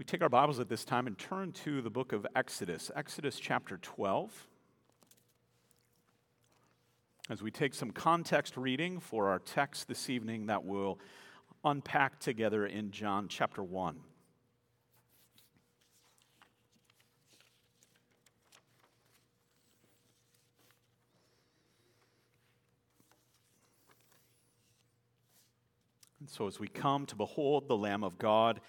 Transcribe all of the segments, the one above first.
We take our Bibles at this time and turn to the book of Exodus, Exodus chapter 12. As we take some context reading for our text this evening that we'll unpack together in John chapter 1. And so, as we come to behold the Lamb of God,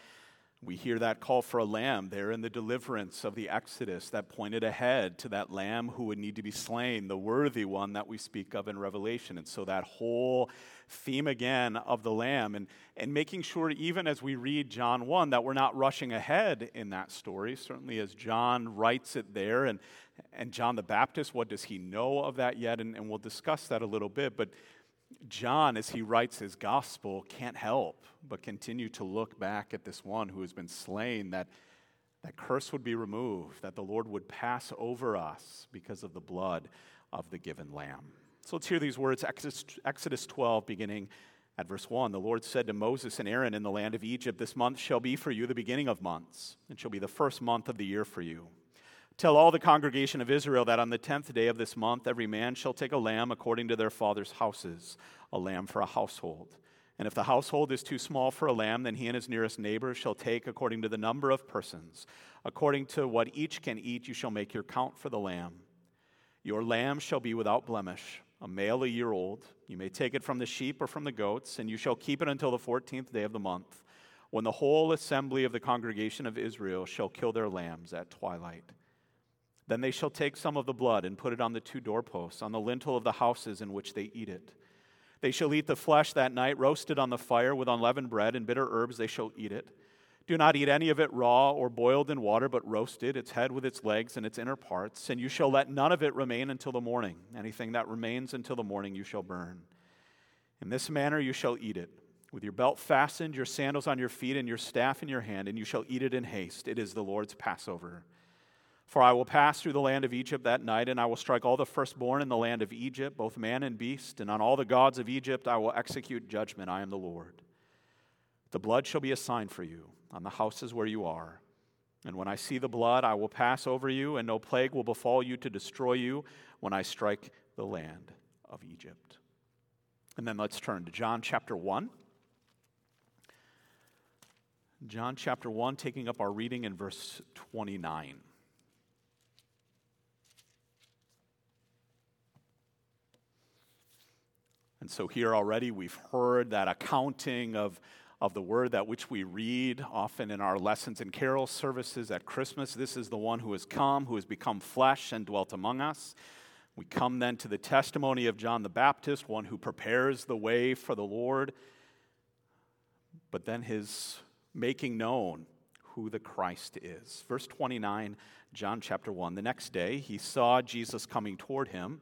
we hear that call for a lamb there in the deliverance of the Exodus that pointed ahead to that lamb who would need to be slain, the worthy one that we speak of in Revelation. And so, that whole theme again of the lamb and, and making sure, even as we read John 1, that we're not rushing ahead in that story. Certainly, as John writes it there, and, and John the Baptist, what does he know of that yet? And, and we'll discuss that a little bit. But John, as he writes his gospel, can't help but continue to look back at this one who has been slain, that, that curse would be removed, that the Lord would pass over us because of the blood of the given lamb. So let's hear these words Exodus, Exodus 12, beginning at verse 1. The Lord said to Moses and Aaron in the land of Egypt, This month shall be for you the beginning of months, and shall be the first month of the year for you. Tell all the congregation of Israel that on the tenth day of this month, every man shall take a lamb according to their father's houses, a lamb for a household. And if the household is too small for a lamb, then he and his nearest neighbor shall take according to the number of persons. According to what each can eat, you shall make your count for the lamb. Your lamb shall be without blemish, a male a year old. You may take it from the sheep or from the goats, and you shall keep it until the fourteenth day of the month, when the whole assembly of the congregation of Israel shall kill their lambs at twilight. Then they shall take some of the blood and put it on the two doorposts, on the lintel of the houses in which they eat it. They shall eat the flesh that night, roasted on the fire with unleavened bread and bitter herbs, they shall eat it. Do not eat any of it raw or boiled in water, but roasted, its head with its legs and its inner parts. And you shall let none of it remain until the morning. Anything that remains until the morning you shall burn. In this manner you shall eat it, with your belt fastened, your sandals on your feet, and your staff in your hand, and you shall eat it in haste. It is the Lord's Passover. For I will pass through the land of Egypt that night, and I will strike all the firstborn in the land of Egypt, both man and beast, and on all the gods of Egypt I will execute judgment. I am the Lord. The blood shall be a sign for you on the houses where you are. And when I see the blood, I will pass over you, and no plague will befall you to destroy you when I strike the land of Egypt. And then let's turn to John chapter 1. John chapter 1, taking up our reading in verse 29. And so here already we've heard that accounting of, of the word that which we read often in our lessons and carol services at Christmas. This is the one who has come, who has become flesh and dwelt among us. We come then to the testimony of John the Baptist, one who prepares the way for the Lord, but then his making known who the Christ is. Verse 29, John chapter 1. The next day he saw Jesus coming toward him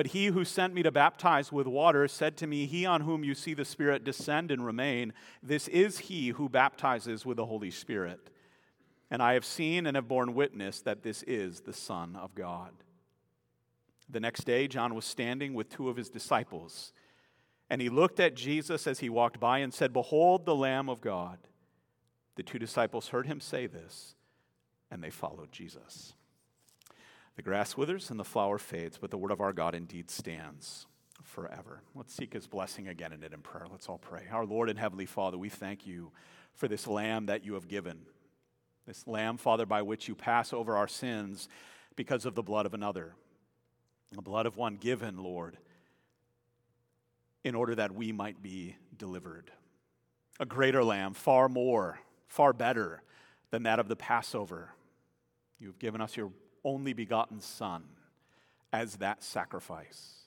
but he who sent me to baptize with water said to me, He on whom you see the Spirit descend and remain, this is he who baptizes with the Holy Spirit. And I have seen and have borne witness that this is the Son of God. The next day, John was standing with two of his disciples, and he looked at Jesus as he walked by and said, Behold the Lamb of God. The two disciples heard him say this, and they followed Jesus. The grass withers and the flower fades, but the word of our God indeed stands forever. Let's seek his blessing again in it in prayer. Let's all pray. Our Lord and Heavenly Father, we thank you for this lamb that you have given. This lamb, Father, by which you pass over our sins because of the blood of another. The blood of one given, Lord, in order that we might be delivered. A greater lamb, far more, far better than that of the Passover. You've given us your only begotten Son as that sacrifice.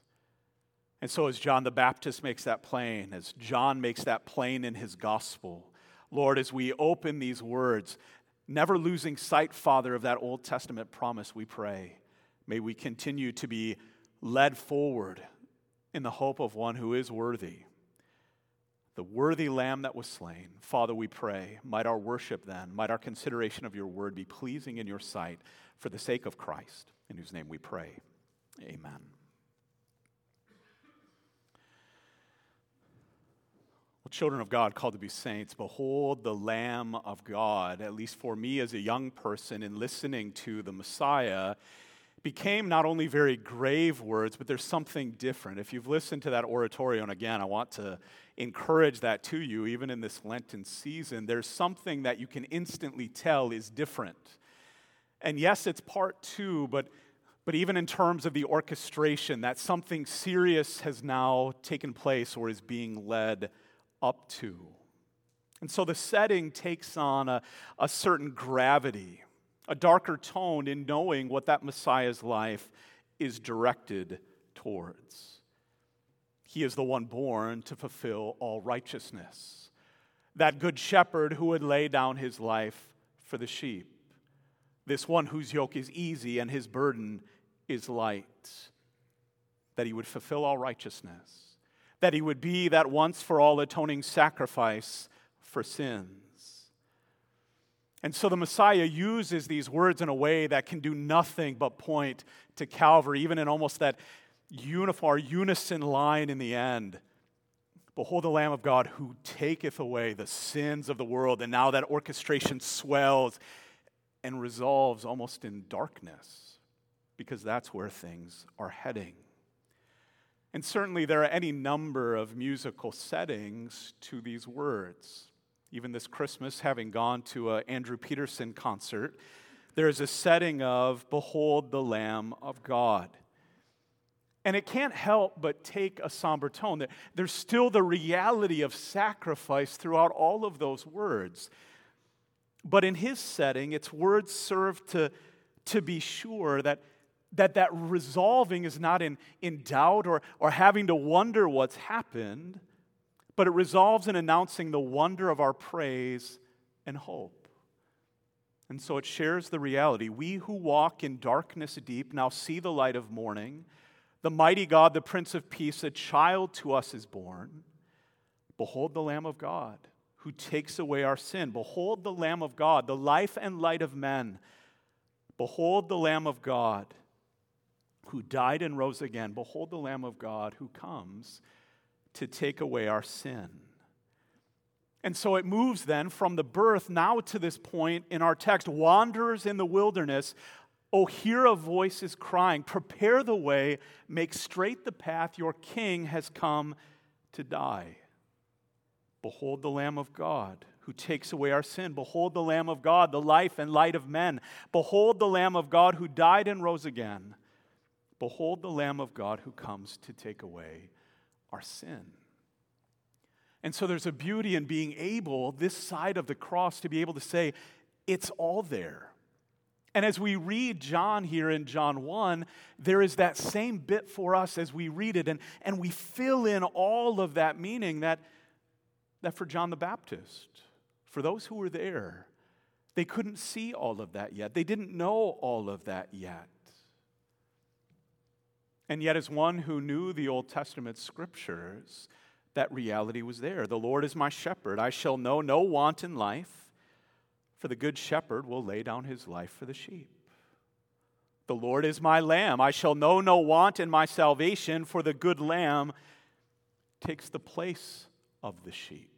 And so, as John the Baptist makes that plain, as John makes that plain in his gospel, Lord, as we open these words, Never losing sight, Father, of that Old Testament promise, we pray. May we continue to be led forward in the hope of one who is worthy. The worthy lamb that was slain. Father, we pray, might our worship then, might our consideration of your word be pleasing in your sight for the sake of Christ, in whose name we pray. Amen. Well, children of God, called to be saints, behold the Lamb of God, at least for me as a young person in listening to the Messiah, became not only very grave words, but there's something different. If you've listened to that oratorio, and again, I want to encourage that to you, even in this Lenten season, there's something that you can instantly tell is different. And yes, it's part two, but but even in terms of the orchestration, that something serious has now taken place or is being led up to. And so the setting takes on a, a certain gravity, a darker tone in knowing what that Messiah's life is directed towards. He is the one born to fulfill all righteousness, that good shepherd who would lay down his life for the sheep, this one whose yoke is easy and his burden is light, that he would fulfill all righteousness that he would be that once for all atoning sacrifice for sins. And so the Messiah uses these words in a way that can do nothing but point to Calvary, even in almost that uniform, unison line in the end. Behold the Lamb of God who taketh away the sins of the world. And now that orchestration swells and resolves almost in darkness because that's where things are heading. And certainly there are any number of musical settings to these words. Even this Christmas, having gone to an Andrew Peterson concert, there is a setting of Behold the Lamb of God. And it can't help but take a somber tone. There's still the reality of sacrifice throughout all of those words. But in his setting, its words serve to, to be sure that that that resolving is not in, in doubt or, or having to wonder what's happened, but it resolves in announcing the wonder of our praise and hope. And so it shares the reality. We who walk in darkness deep now see the light of morning. The mighty God, the Prince of Peace, a child to us is born. Behold the Lamb of God who takes away our sin. Behold the Lamb of God, the life and light of men. Behold the Lamb of God who died and rose again. Behold the Lamb of God who comes to take away our sin. And so it moves then from the birth now to this point in our text wanderers in the wilderness. Oh, hear a voice is crying, prepare the way, make straight the path, your king has come to die. Behold the Lamb of God who takes away our sin. Behold the Lamb of God, the life and light of men. Behold the Lamb of God who died and rose again. Behold the Lamb of God who comes to take away our sin. And so there's a beauty in being able, this side of the cross, to be able to say, it's all there. And as we read John here in John 1, there is that same bit for us as we read it, and, and we fill in all of that meaning that, that for John the Baptist, for those who were there, they couldn't see all of that yet. They didn't know all of that yet. And yet, as one who knew the Old Testament scriptures, that reality was there. The Lord is my shepherd. I shall know no want in life, for the good shepherd will lay down his life for the sheep. The Lord is my lamb. I shall know no want in my salvation, for the good lamb takes the place of the sheep.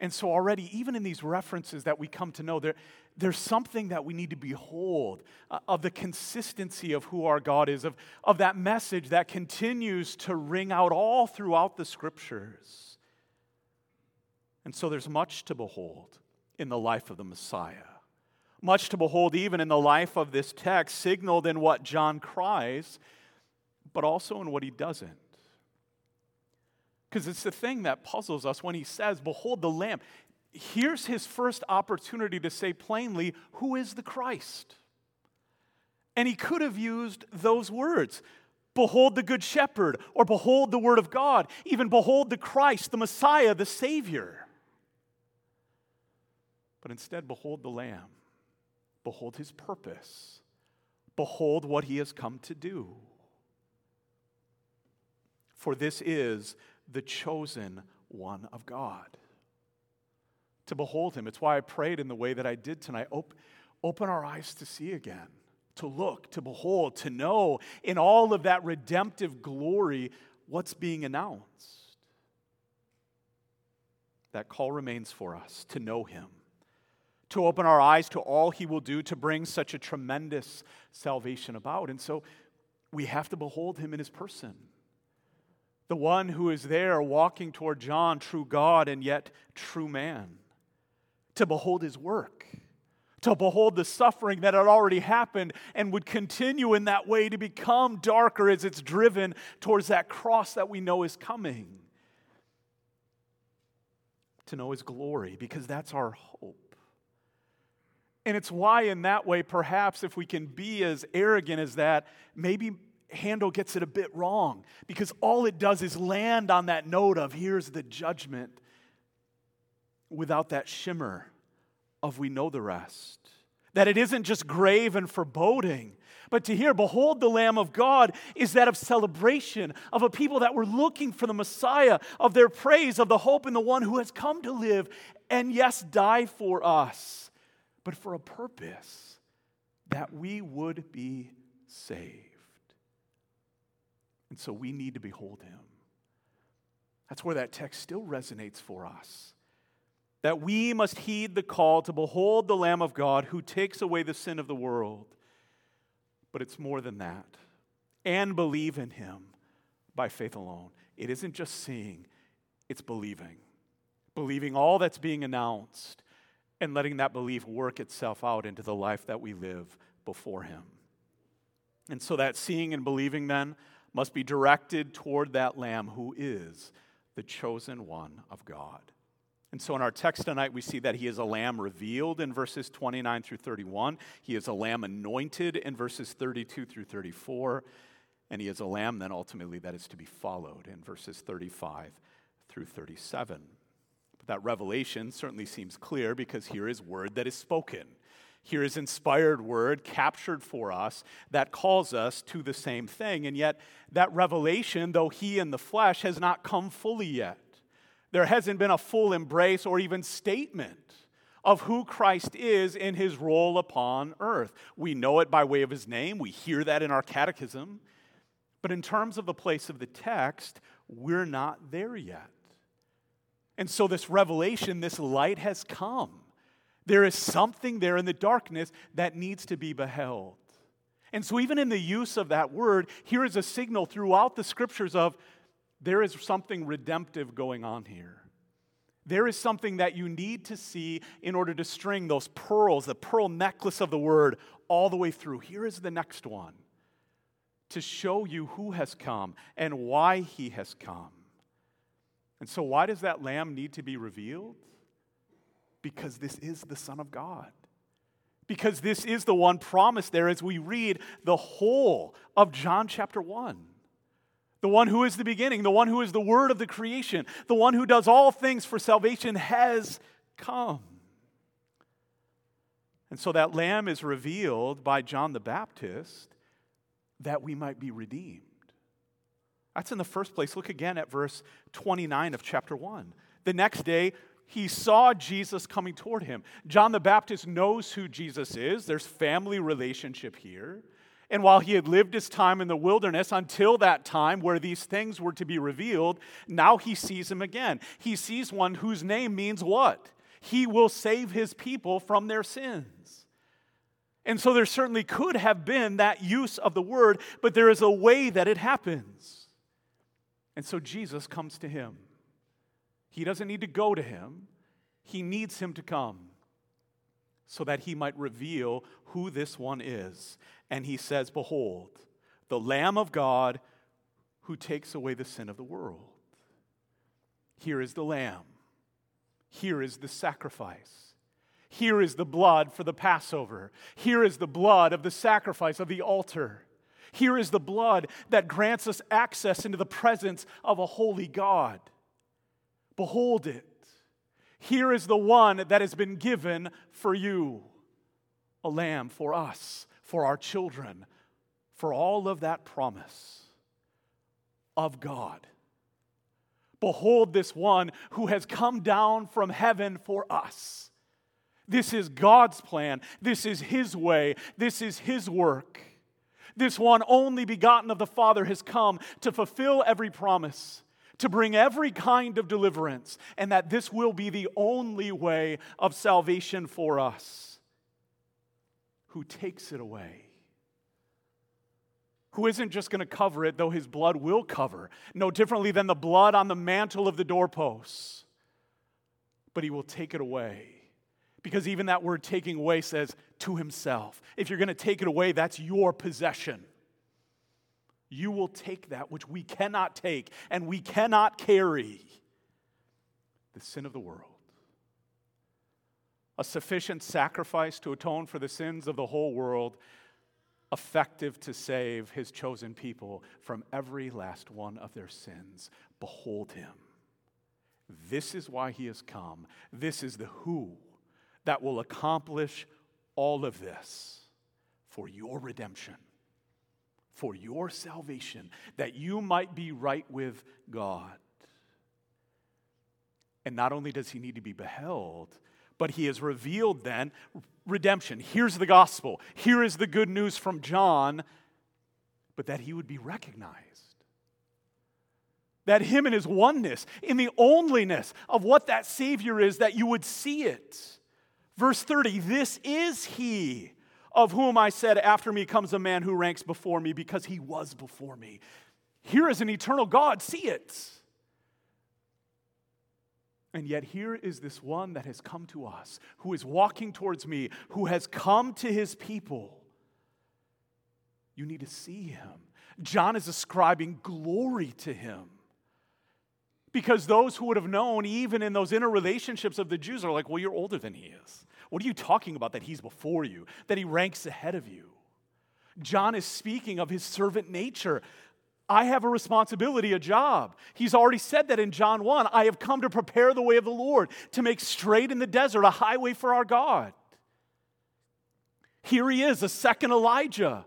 And so, already, even in these references that we come to know, there, there's something that we need to behold uh, of the consistency of who our God is, of, of that message that continues to ring out all throughout the scriptures. And so, there's much to behold in the life of the Messiah. Much to behold, even in the life of this text, signaled in what John cries, but also in what he doesn't. Because it's the thing that puzzles us when he says, Behold the Lamb. Here's his first opportunity to say plainly, Who is the Christ? And he could have used those words Behold the Good Shepherd, or Behold the Word of God, even Behold the Christ, the Messiah, the Savior. but instead, behold the Lamb. Behold his purpose. Behold what he has come to do. For this is the chosen one of God. To behold him. It's why I prayed in the way that I did tonight. Op- open our eyes to see again, to look, to behold, to know in all of that redemptive glory what's being announced. That call remains for us to know him to open our eyes to all he will do to bring such a tremendous salvation about. And so we have to behold him in his person. The one who is there walking toward John, true God and yet true man. To behold his work, to behold the suffering that had already happened and would continue in that way to become darker as it's driven towards that cross that we know is coming. To know his glory, because that's our hope. And it's why, in that way, perhaps if we can be as arrogant as that, maybe Handel gets it a bit wrong because all it does is land on that note of here's the judgment without that shimmer of we know the rest. That it isn't just grave and foreboding, but to hear, behold, the Lamb of God is that of celebration, of a people that were looking for the Messiah, of their praise, of the hope in the one who has come to live and, yes, die for us but for a purpose that we would be saved. And so we need to behold him. That's where that text still resonates for us. That we must heed the call to behold the Lamb of God who takes away the sin of the world. But it's more than that. And believe in him by faith alone. It isn't just seeing, it's believing. Believing all that's being announced and letting that belief work itself out into the life that we live before Him. And so that seeing and believing then must be directed toward that Lamb who is the chosen one of God. And so in our text tonight, we see that he is a lamb revealed in verses 29 through 31. He is a lamb anointed in verses 32 through 34. And he is a lamb then ultimately that is to be followed in verses 35 through 37. But That revelation certainly seems clear because here is word that is spoken. Here is inspired word captured for us that calls us to the same thing. And yet, that revelation, though he in the flesh, has not come fully yet. There hasn't been a full embrace or even statement of who Christ is in his role upon earth. We know it by way of his name, we hear that in our catechism. But in terms of the place of the text, we're not there yet. And so, this revelation, this light has come. There is something there in the darkness that needs to be beheld. And so, even in the use of that word, here is a signal throughout the scriptures of there is something redemptive going on here. There is something that you need to see in order to string those pearls, the pearl necklace of the word, all the way through. Here is the next one to show you who has come and why he has come. And so, why does that lamb need to be revealed? Because this is the Son of God. Because this is the one promised there as we read the whole of John chapter 1. The one who is the beginning, the one who is the word of the creation, the one who does all things for salvation has come. And so that lamb is revealed by John the Baptist that we might be redeemed. That's in the first place. Look again at verse 29 of chapter 1. The next day, he saw Jesus coming toward him. John the Baptist knows who Jesus is. There's family relationship here. And while he had lived his time in the wilderness until that time where these things were to be revealed, now he sees him again. He sees one whose name means what? He will save his people from their sins. And so there certainly could have been that use of the word, but there is a way that it happens. And so Jesus comes to him. He doesn't need to go to him, he needs him to come so that he might reveal who this one is. And he says, Behold, the Lamb of God who takes away the sin of the world. Here is the Lamb. Here is the sacrifice. Here is the blood for the Passover. Here is the blood of the sacrifice of the altar. Here is the blood that grants us access into the presence of a holy God. Behold it. Here is the one that has been given for you a lamb for us, for our children, for all of that promise of God. Behold, this one who has come down from heaven for us. This is God's plan. This is His way. This is His work. This one, only begotten of the Father, has come to fulfill every promise, to bring every kind of deliverance, and that this will be the only way of salvation for us. Who takes it away? who isn't just going to cover it, though his blood will cover, no differently than the blood on the mantle of the doorposts. But he will take it away. Because even that word taking away says to himself. If you're going to take it away, that's your possession. You will take that which we cannot take and we cannot carry the sin of the world. A sufficient sacrifice to atone for the sins of the whole world effective to save his chosen people from every last one of their sins. Behold him. This is why he has come. This is the who that will accomplish all of this for your redemption, for your salvation, that you might be right with God. And not only does he need to be beheld, but he has revealed then redemption. Here's the gospel. Here is the good news from John, but that he would be recognized. That him and his oneness, in the onlyness of what that Savior is, that you would see it. Verse 30 This is he of whom I said, After me comes a man who ranks before me because he was before me. Here is an eternal God. See it. And yet, here is this one that has come to us, who is walking towards me, who has come to his people. You need to see him. John is ascribing glory to him. Because those who would have known, even in those inner relationships of the Jews, are like, well, you're older than he is. What are you talking about that he's before you, that he ranks ahead of you? John is speaking of his servant nature, I have a responsibility, a job. He's already said that in John 1 I have come to prepare the way of the Lord, to make straight in the desert a highway for our God. Here he is, a second Elijah,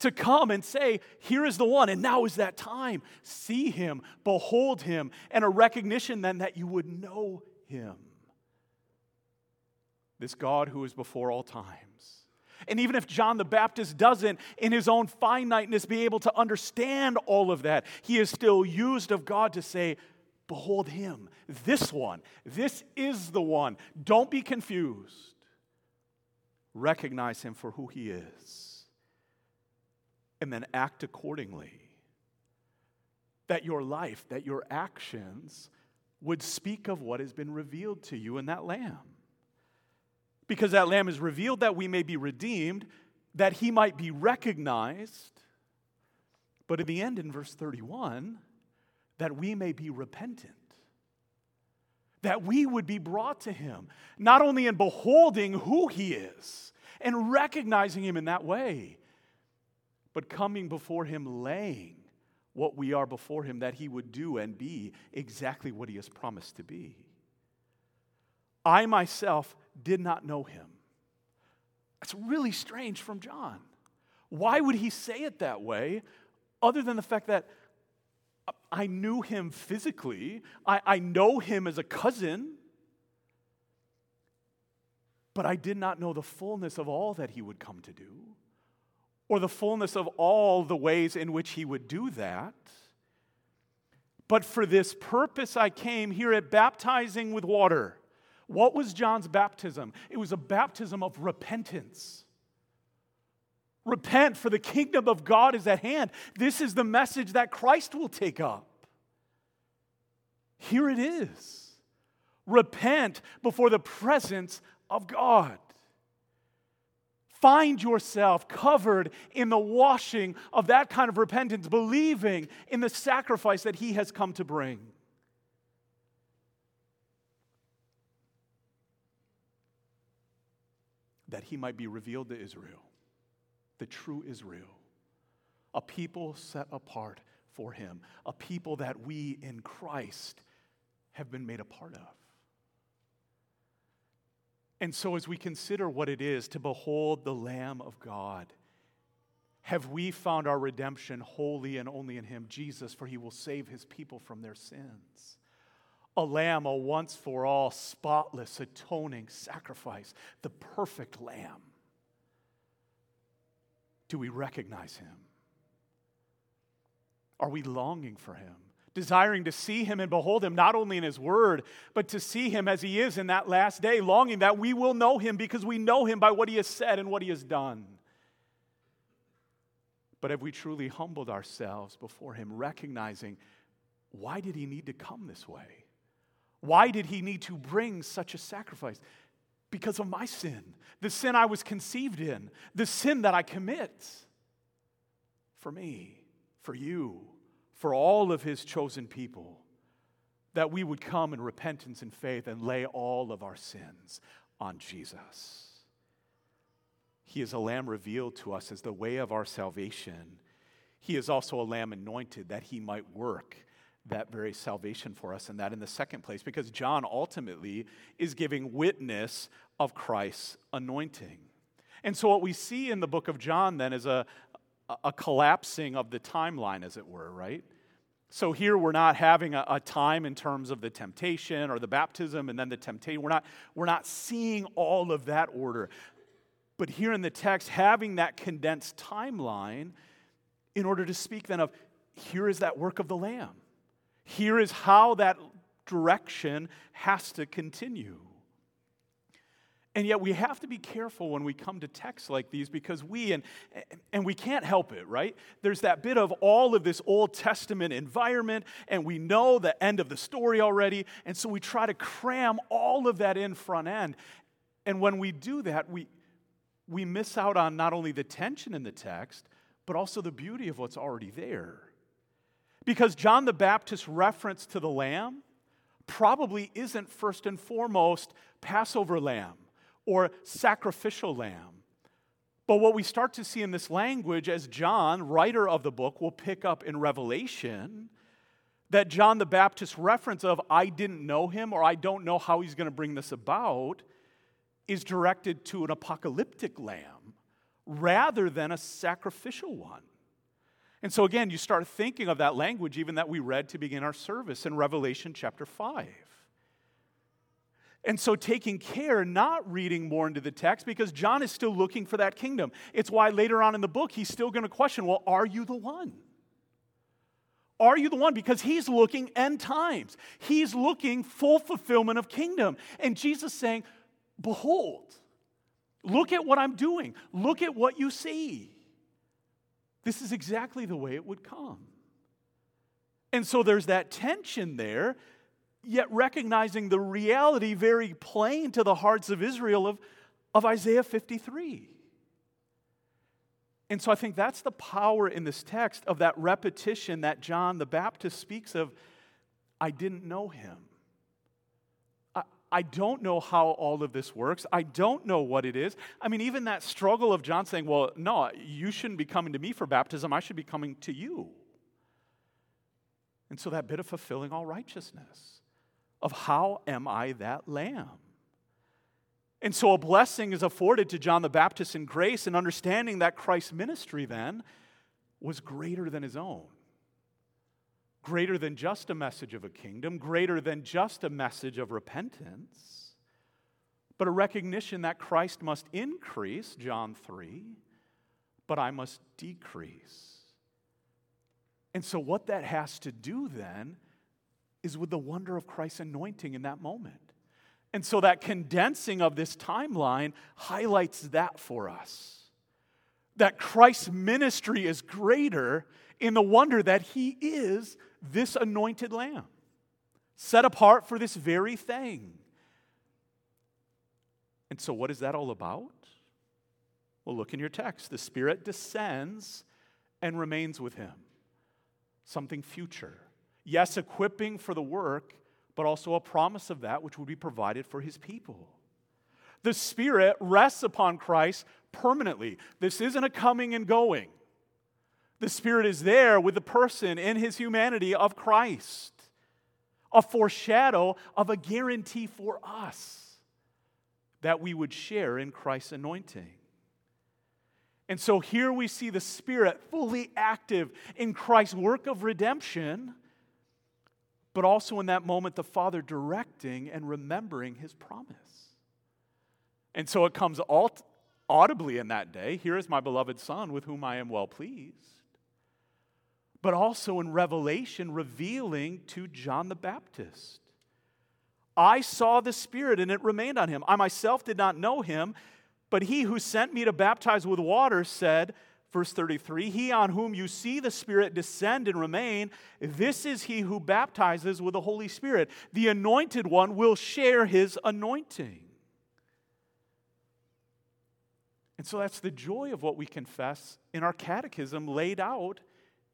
to come and say, Here is the one, and now is that time. See him, behold him, and a recognition then that you would know him. This God who is before all times and even if John the Baptist doesn't, in his own finiteness, be able to understand all of that, he is still used of God to say, Behold him, this one, this is the one. Don't be confused. Recognize him for who he is, and then act accordingly. That your life, that your actions would speak of what has been revealed to you in that lamb because that lamb is revealed that we may be redeemed, that he might be recognized. But in the end, in verse 31, that we may be repentant. That we would be brought to him, not only in beholding who he is and recognizing him in that way, but coming before him laying what we are before him, that he would do and be exactly what he has promised to be. I myself did not know him. That's really strange from John. Why would he say it that way, other than the fact that I knew him physically, I, I know him as a cousin, but I did not know the fullness of all that he would come to do, or the fullness of all the ways in which he would do that. But for this purpose I came here at baptizing with water what was John's baptism? It was a baptism of repentance. Repent, for the kingdom of God is at hand. This is the message that Christ will take up. Here it is. Repent before the presence of God. Find yourself covered in the washing of that kind of repentance, believing in the sacrifice that He has come to bring. That he might be revealed to Israel, the true Israel, a people set apart for him, a people that we in Christ have been made a part of. And so, as we consider what it is to behold the Lamb of God, have we found our redemption wholly and only in Him, Jesus, for He will save His people from their sins? A lamb, a once for all, spotless, atoning sacrifice, the perfect lamb. Do we recognize Him? Are we longing for Him? desiring to see him and behold him, not only in his word, but to see him as he is in that last day, longing that we will know him because we know him by what he has said and what he has done. But have we truly humbled ourselves before him, recognizing why did he need to come this way? Why did he need to bring such a sacrifice? Because of my sin, the sin I was conceived in, the sin that I commit for me, for you for all of his chosen people, that we would come in repentance and faith and lay all of our sins on Jesus. He is a lamb revealed to us as the way of our salvation. He is also a lamb anointed that he might work that very salvation for us, and that in the second place, because John ultimately is giving witness of Christ's anointing. And so, what we see in the book of John then is a, a collapsing of the timeline, as it were, right? So here we're not having a, a, time in terms of the temptation or the baptism and then the temptation. We're not, we're not seeing all of that order. But here in the text, having that condensed timeline in order to speak then of here is that work of the Lamb. Here is how that direction has to continue. And yet we have to be careful when we come to texts like these because we, and, and we can't help it, right? There's that bit of all of this Old Testament environment, and we know the end of the story already. And so we try to cram all of that in front end. And when we do that, we, we miss out on not only the tension in the text, but also the beauty of what's already there. Because John the Baptist's reference to the lamb probably isn't first and foremost Passover lamb or sacrificial lamb. But what we start to see in this language, as John, writer of the book, will pick up in Revelation, that John the Baptist's reference of, I didn't know him or I don't know how he's going to bring this about, is directed to an apocalyptic lamb rather than a sacrificial one. And so, again, you start thinking of that language even that we read to begin our service in Revelation chapter 5. And so, taking care, not reading more into the text, because John is still looking for that kingdom. It's why later on in the book, he's still going to question well, are you the one? Are you the one? Because he's looking end times. He's looking full fulfillment of kingdom. And Jesus saying, Behold, look at what I'm doing. Look at what you see. This is exactly the way it would come. And so there's that tension there yet recognizing the reality very plain to the hearts of Israel of, of Isaiah 53. And so I think that's the power in this text of that repetition that John the Baptist speaks of. I didn't know him. I, don't know how all of this works. I don't know what it is. I mean, even that struggle of John saying, Well, no, you shouldn't be coming to me for baptism. I should be coming to you. And so that bit of fulfilling all righteousness of how am I that lamb? And so a blessing is afforded to John the Baptist in grace and understanding that Christ's ministry then was greater than his own. Greater than just a message of a kingdom, greater than just a message of repentance, but a recognition that Christ must increase, John 3, but I must decrease. And so, what that has to do then is with the wonder of Christ's anointing in that moment. And so that condensing of this timeline highlights that for us. That Christ's ministry is greater in the wonder that he is this anointed lamb, set apart for this very thing. And so, what is that all about? Well, look in your text. The Spirit descends and remains with him, something future. Yes, equipping for the work, but also a promise of that which would be provided for his people. The Spirit rests upon Christ permanently. This isn't a coming and going. The Spirit is there with the person in his humanity of Christ, a foreshadow of a guarantee for us that we would share in Christ's anointing. And so here we see the Spirit fully active in Christ's work of redemption, but also in that moment, the Father directing and remembering his promise. And so it comes audibly in that day Here is my beloved Son with whom I am well pleased. But also in Revelation, revealing to John the Baptist. I saw the Spirit and it remained on him. I myself did not know him but he who sent me to baptize with water said, verse 33, He on whom you see the Spirit descend and remain, this is he who baptizes with the Holy Spirit. The anointed one will share his anointing. And so that's the joy of what we confess in our catechism laid out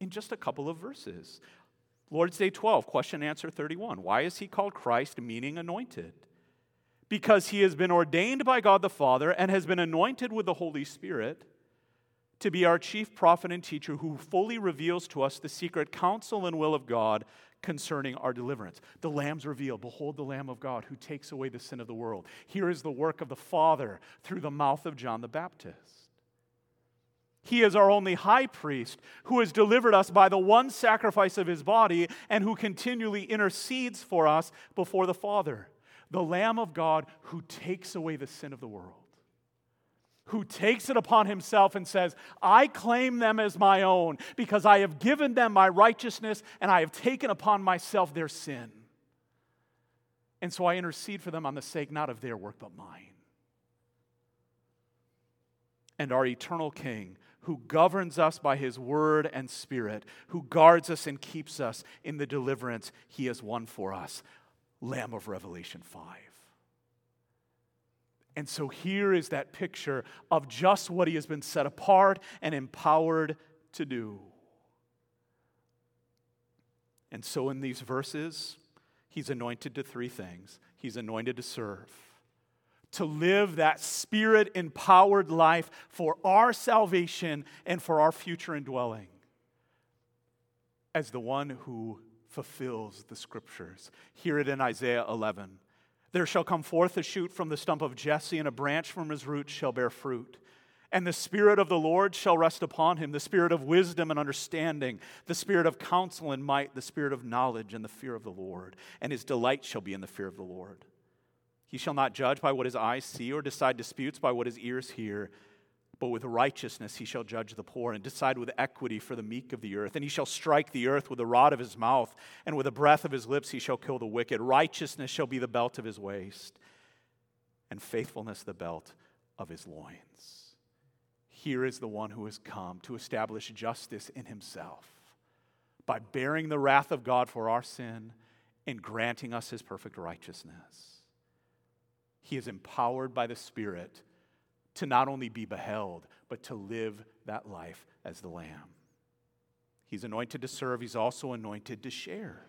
in just a couple of verses. Lord's Day 12, question answer 31. Why is he called Christ, meaning anointed? because he has been ordained by God the Father and has been anointed with the Holy Spirit to be our chief prophet and teacher who fully reveals to us the secret counsel and will of God concerning our deliverance. The Lamb's reveal, behold the Lamb of God who takes away the sin of the world. Here is the work of the Father through the mouth of John the Baptist. He is our only high priest who has delivered us by the one sacrifice of his body and who continually intercedes for us before the Father the Lamb of God who takes away the sin of the world, who takes it upon himself and says, I claim them as my own because I have given them my righteousness and I have taken upon myself their sin. And so I intercede for them on the sake not of their work, but mine. And our eternal King, who governs us by his word and spirit, who guards us and keeps us in the deliverance he has won for us. Lamb of Revelation 5. And so here is that picture of just what he has been set apart and empowered to do. And so in these verses, he's anointed to three things he's anointed to serve, to live that spirit empowered life for our salvation and for our future indwelling, as the one who fulfills the scriptures. Hear it in Isaiah 11. There shall come forth a shoot from the stump of Jesse, and a branch from his roots shall bear fruit. And the Spirit of the Lord shall rest upon him the Spirit of wisdom and understanding, the Spirit of counsel and might, the Spirit of knowledge and the fear of the Lord. And his delight shall be in the fear of the Lord. He shall not judge by what his eyes see or decide disputes by what his ears hear but with righteousness he shall judge the poor and decide with equity for the meek of the earth. And he shall strike the earth with the rod of his mouth, and with the breath of his lips he shall kill the wicked. Righteousness shall be the belt of his waist, and faithfulness the belt of his loins. Here is the one who has come to establish justice in himself by bearing the wrath of God for our sin and granting us his perfect righteousness. He is empowered by the Spirit to not only be beheld, but to live that life as the Lamb. He's anointed to serve, he's also anointed to share.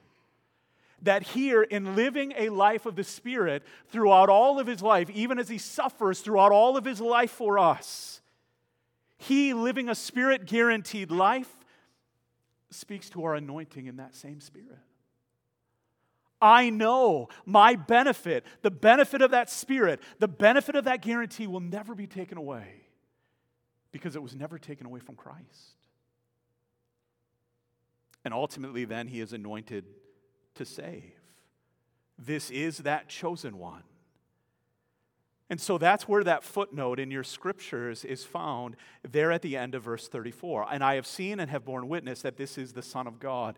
That here, in living a life of the Spirit throughout all of his life, even as he suffers throughout all of his life for us, he living a Spirit guaranteed life speaks to our anointing in that same Spirit. I know my benefit, the benefit of that spirit, the benefit of that guarantee will never be taken away because it was never taken away from Christ. And ultimately, then, he is anointed to save. This is that chosen one. And so that's where that footnote in your scriptures is found there at the end of verse 34. And I have seen and have borne witness that this is the Son of God.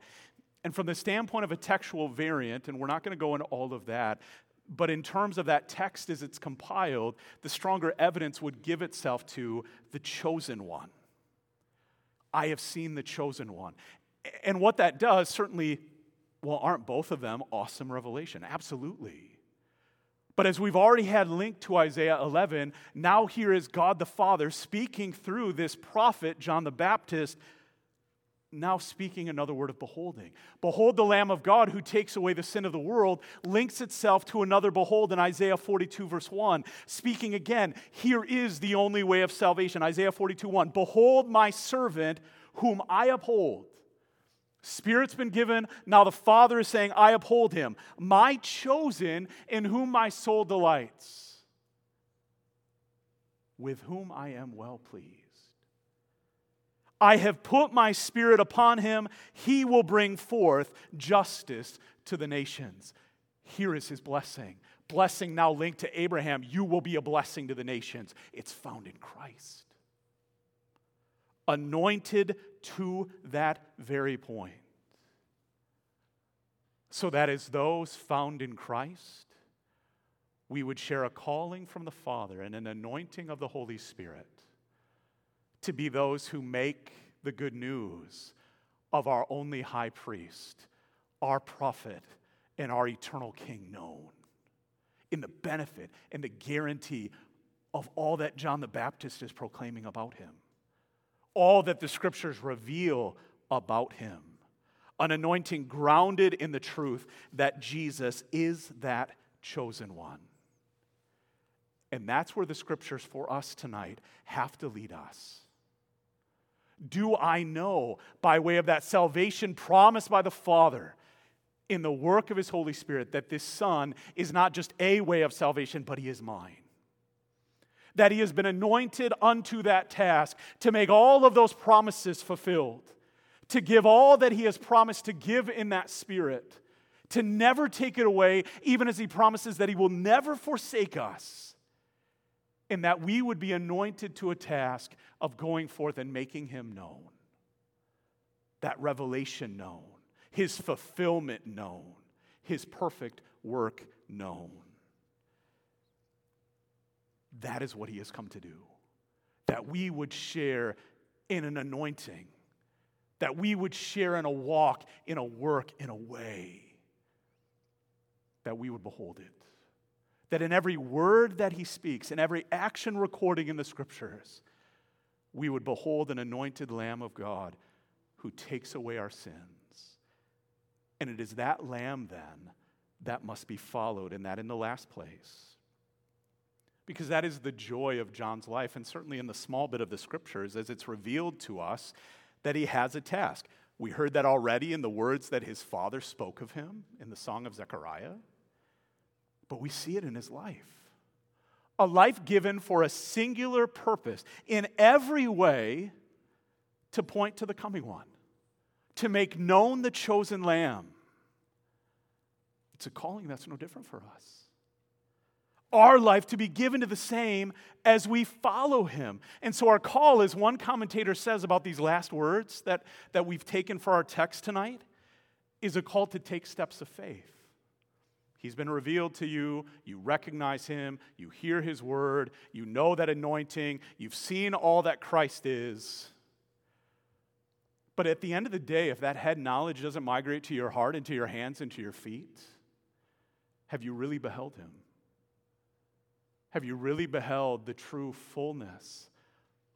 And from the standpoint of a textual variant, and we're not going to go into all of that, but in terms of that text as it's compiled, the stronger evidence would give itself to the chosen one. I have seen the chosen one. And what that does, certainly, well, aren't both of them awesome revelation? Absolutely. But as we've already had linked to Isaiah 11, now here is God the Father speaking through this prophet, John the Baptist, now speaking another word of beholding. Behold the Lamb of God who takes away the sin of the world links itself to another behold in Isaiah 42, verse 1. Speaking again, here is the only way of salvation. Isaiah 42, 1. Behold my servant whom I uphold. Spirit's been given. Now the Father is saying, I uphold him. My chosen in whom my soul delights. with whom I am well pleased. I have put my spirit upon him. He will bring forth justice to the nations. Here is his blessing. Blessing now linked to Abraham. You will be a blessing to the nations. It's found in Christ. Anointed to that very point. So that as those found in Christ, we would share a calling from the Father and an anointing of the Holy Spirit to be those who make the good news of our only high priest, our prophet, and our eternal king known in the benefit and the guarantee of all that John the Baptist is proclaiming about him, all that the scriptures reveal about him. An anointing grounded in the truth that Jesus is that chosen one. And that's where the scriptures for us tonight have to lead us. Do I know by way of that salvation promised by the Father in the work of His Holy Spirit that this Son is not just a way of salvation, but He is mine? That He has been anointed unto that task to make all of those promises fulfilled, to give all that He has promised to give in that Spirit, to never take it away, even as He promises that He will never forsake us in that we would be anointed to a task of going forth and making him known. That revelation known, his fulfillment known, his perfect work known. That is what he has come to do. That we would share in an anointing, that we would share in a walk, in a work, in a way, that we would behold it that in every word that he speaks, in every action recording in the scriptures, we would behold an anointed Lamb of God who takes away our sins. And it is that Lamb then that must be followed, and that in the last place. Because that is the joy of John's life, and certainly in the small bit of the scriptures, as it's revealed to us that he has a task. We heard that already in the words that his father spoke of him in the Song of Zechariah but we see it in his life. A life given for a singular purpose in every way to point to the coming one, to make known the chosen lamb. It's a calling that's no different for us. Our life to be given to the same as we follow him. And so, our call, as one commentator says about these last words that, that we've taken for our text tonight, is a call to take steps of faith. He's been revealed to you. You recognize him. You hear his word. You know that anointing. You've seen all that Christ is. But at the end of the day, if that head knowledge doesn't migrate to your heart and to your hands and to your feet, have you really beheld him? Have you really beheld the true fullness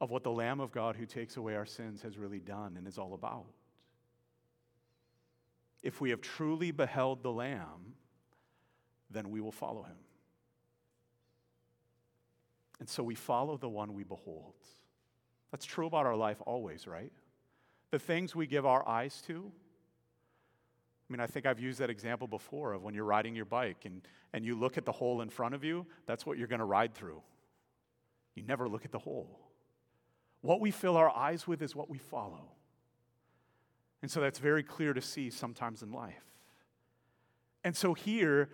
of what the Lamb of God who takes away our sins has really done and is all about? If we have truly beheld the Lamb, then we will follow him. And so we follow the one we behold. That's true about our life always, right? The things we give our eyes to. I mean, I think I've used that example before of when you're riding your bike and, and you look at the hole in front of you, that's what you're going to ride through. You never look at the hole. What we fill our eyes with is what we follow. And so that's very clear to see sometimes in life. And so here,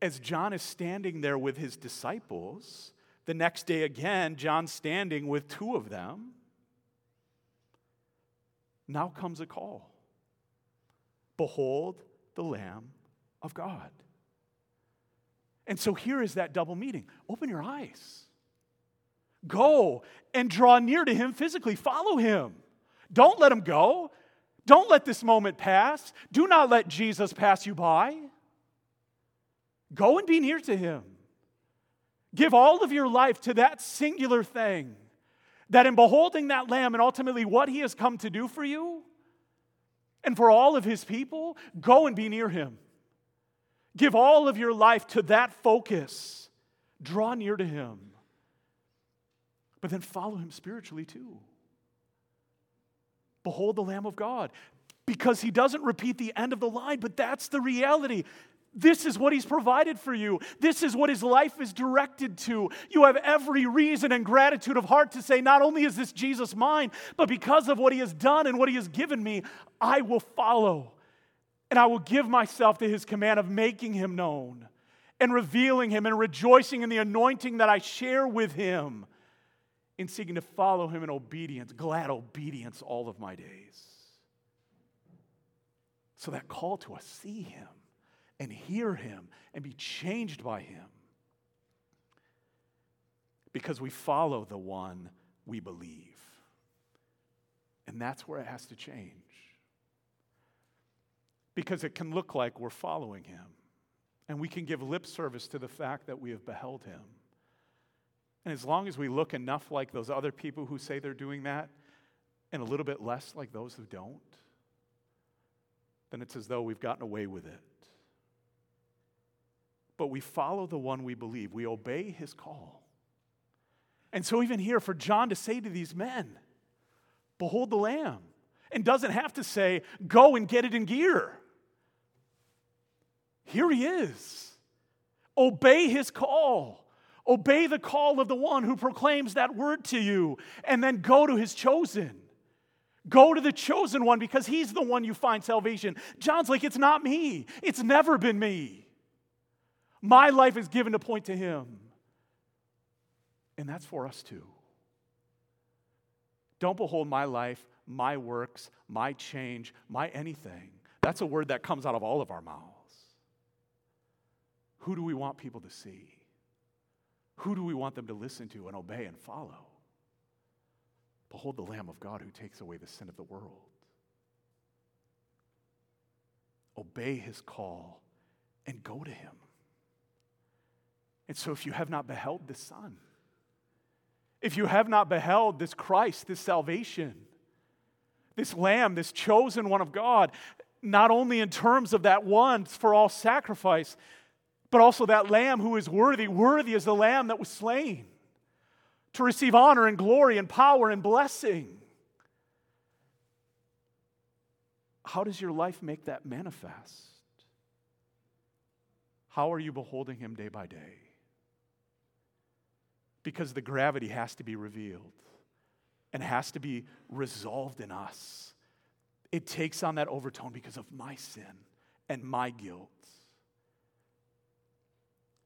as John is standing there with his disciples, the next day again, John's standing with two of them. Now comes a call Behold the Lamb of God. And so here is that double meaning. Open your eyes. Go and draw near to him physically. Follow him. Don't let him go. Don't let this moment pass. Do not let Jesus pass you by. Go and be near to him. Give all of your life to that singular thing. That in beholding that lamb and ultimately what he has come to do for you and for all of his people, go and be near him. Give all of your life to that focus. Draw near to him. But then follow him spiritually too. Behold the Lamb of God. Because he doesn't repeat the end of the line, but that's the reality This is what he's provided for you. This is what his life is directed to. You have every reason and gratitude of heart to say, not only is this Jesus mine, but because of what he has done and what he has given me, I will follow. And I will give myself to his command of making him known and revealing him and rejoicing in the anointing that I share with him in seeking to follow him in obedience, glad obedience all of my days. So that call to us, see him and hear Him and be changed by Him. Because we follow the one we believe. And that's where it has to change. Because it can look like we're following Him. And we can give lip service to the fact that we have beheld Him. And as long as we look enough like those other people who say they're doing that, and a little bit less like those who don't, then it's as though we've gotten away with it but we follow the one we believe. We obey his call. And so, even here, for John to say to these men, Behold the Lamb, and doesn't have to say, Go and get it in gear. Here he is. Obey his call. Obey the call of the one who proclaims that word to you, and then go to his chosen. Go to the chosen one because he's the one you find salvation. John's like, It's not me, it's never been me. My life is given to point to Him. And that's for us too. Don't behold my life, my works, my change, my anything. That's a word that comes out of all of our mouths. Who do we want people to see? Who do we want them to listen to and obey and follow? Behold the Lamb of God who takes away the sin of the world. Obey his call and go to him. And so, if you have not beheld the Son, if you have not beheld this Christ, this salvation, this Lamb, this chosen one of God, not only in terms of that once for all sacrifice, but also that Lamb who is worthy, worthy is the Lamb that was slain to receive honor and glory and power and blessing. How does your life make that manifest? How are you beholding Him day by day? Because the gravity has to be revealed and has to be resolved in us. It takes on that overtone because of my sin and my guilt.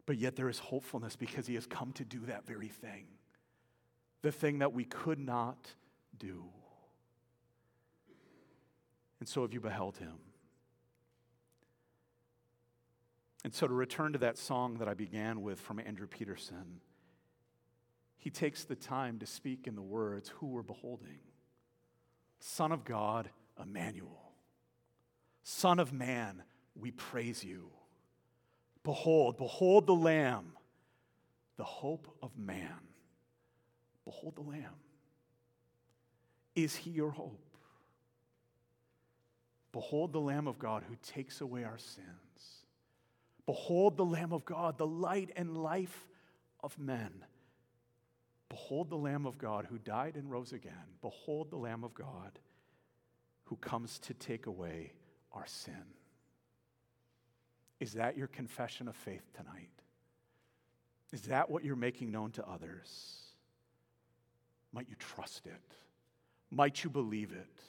But yet there is hopefulness because he has come to do that very thing, the thing that we could not do. And so have you beheld him? And so to return to that song that I began with from Andrew Peterson he takes the time to speak in the words, Who we're beholding Son of God, Emmanuel. Son of man, we praise you. Behold, behold the Lamb, the hope of man. Behold the Lamb. Is he your hope? Behold the Lamb of God who takes away our sins. Behold the Lamb of God, the light and life of men. Behold the Lamb of God who died and rose again. Behold the Lamb of God who comes to take away our sin. Is that your confession of faith tonight? Is that what you're making known to others? Might you trust it? Might you believe it?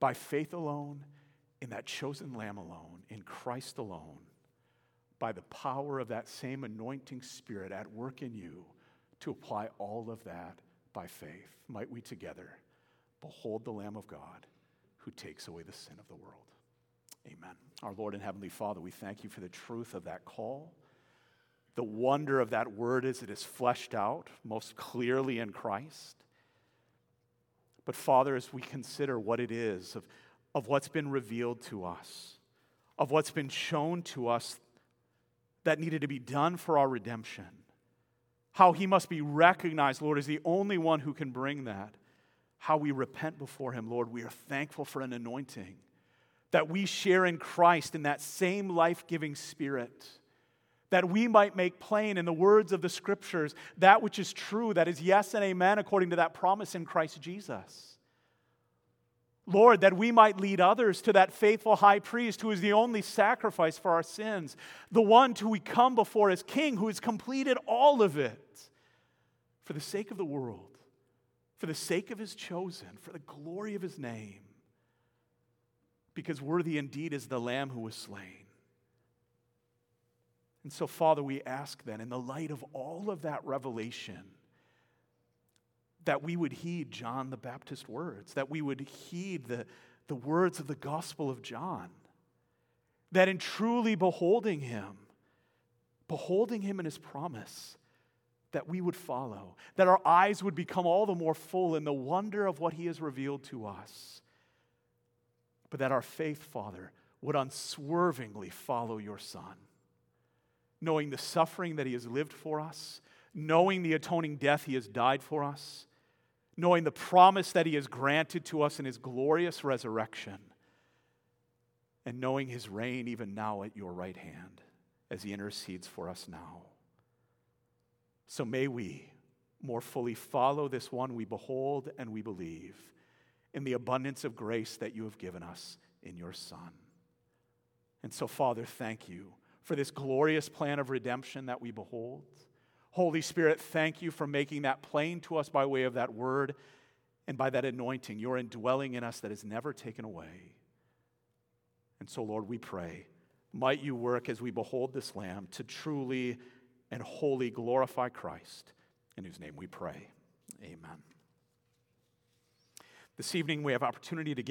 By faith alone, in that chosen Lamb alone, in Christ alone, by the power of that same anointing Spirit at work in you to apply all of that by faith. Might we together behold the Lamb of God who takes away the sin of the world. Amen. Our Lord and Heavenly Father, we thank you for the truth of that call. The wonder of that word as it is fleshed out most clearly in Christ. But Father, as we consider what it is, of, of what's been revealed to us, of what's been shown to us that needed to be done for our redemption, how he must be recognized, Lord, as the only one who can bring that. How we repent before him, Lord. We are thankful for an anointing that we share in Christ in that same life giving spirit, that we might make plain in the words of the scriptures that which is true, that is yes and amen according to that promise in Christ Jesus. Lord, that we might lead others to that faithful high priest who is the only sacrifice for our sins, the one to we come before as king who has completed all of it for the sake of the world, for the sake of his chosen, for the glory of his name. Because worthy indeed is the lamb who was slain. And so, Father, we ask then, in the light of all of that revelation, that we would heed John the Baptist's words, that we would heed the, the words of the Gospel of John, that in truly beholding him, beholding him in his promise, that we would follow, that our eyes would become all the more full in the wonder of what he has revealed to us, but that our faith, Father, would unswervingly follow your Son, knowing the suffering that he has lived for us, knowing the atoning death he has died for us knowing the promise that He has granted to us in His glorious resurrection, and knowing His reign even now at your right hand as He intercedes for us now. So may we more fully follow this one we behold and we believe in the abundance of grace that you have given us in your Son. And so, Father, thank you for this glorious plan of redemption that we behold. Holy Spirit, thank you for making that plain to us by way of that word and by that anointing, your indwelling in us that is never taken away. And so, Lord, we pray, might you work as we behold this Lamb to truly and wholly glorify Christ, in whose name we pray. Amen. This evening, we have opportunity to give.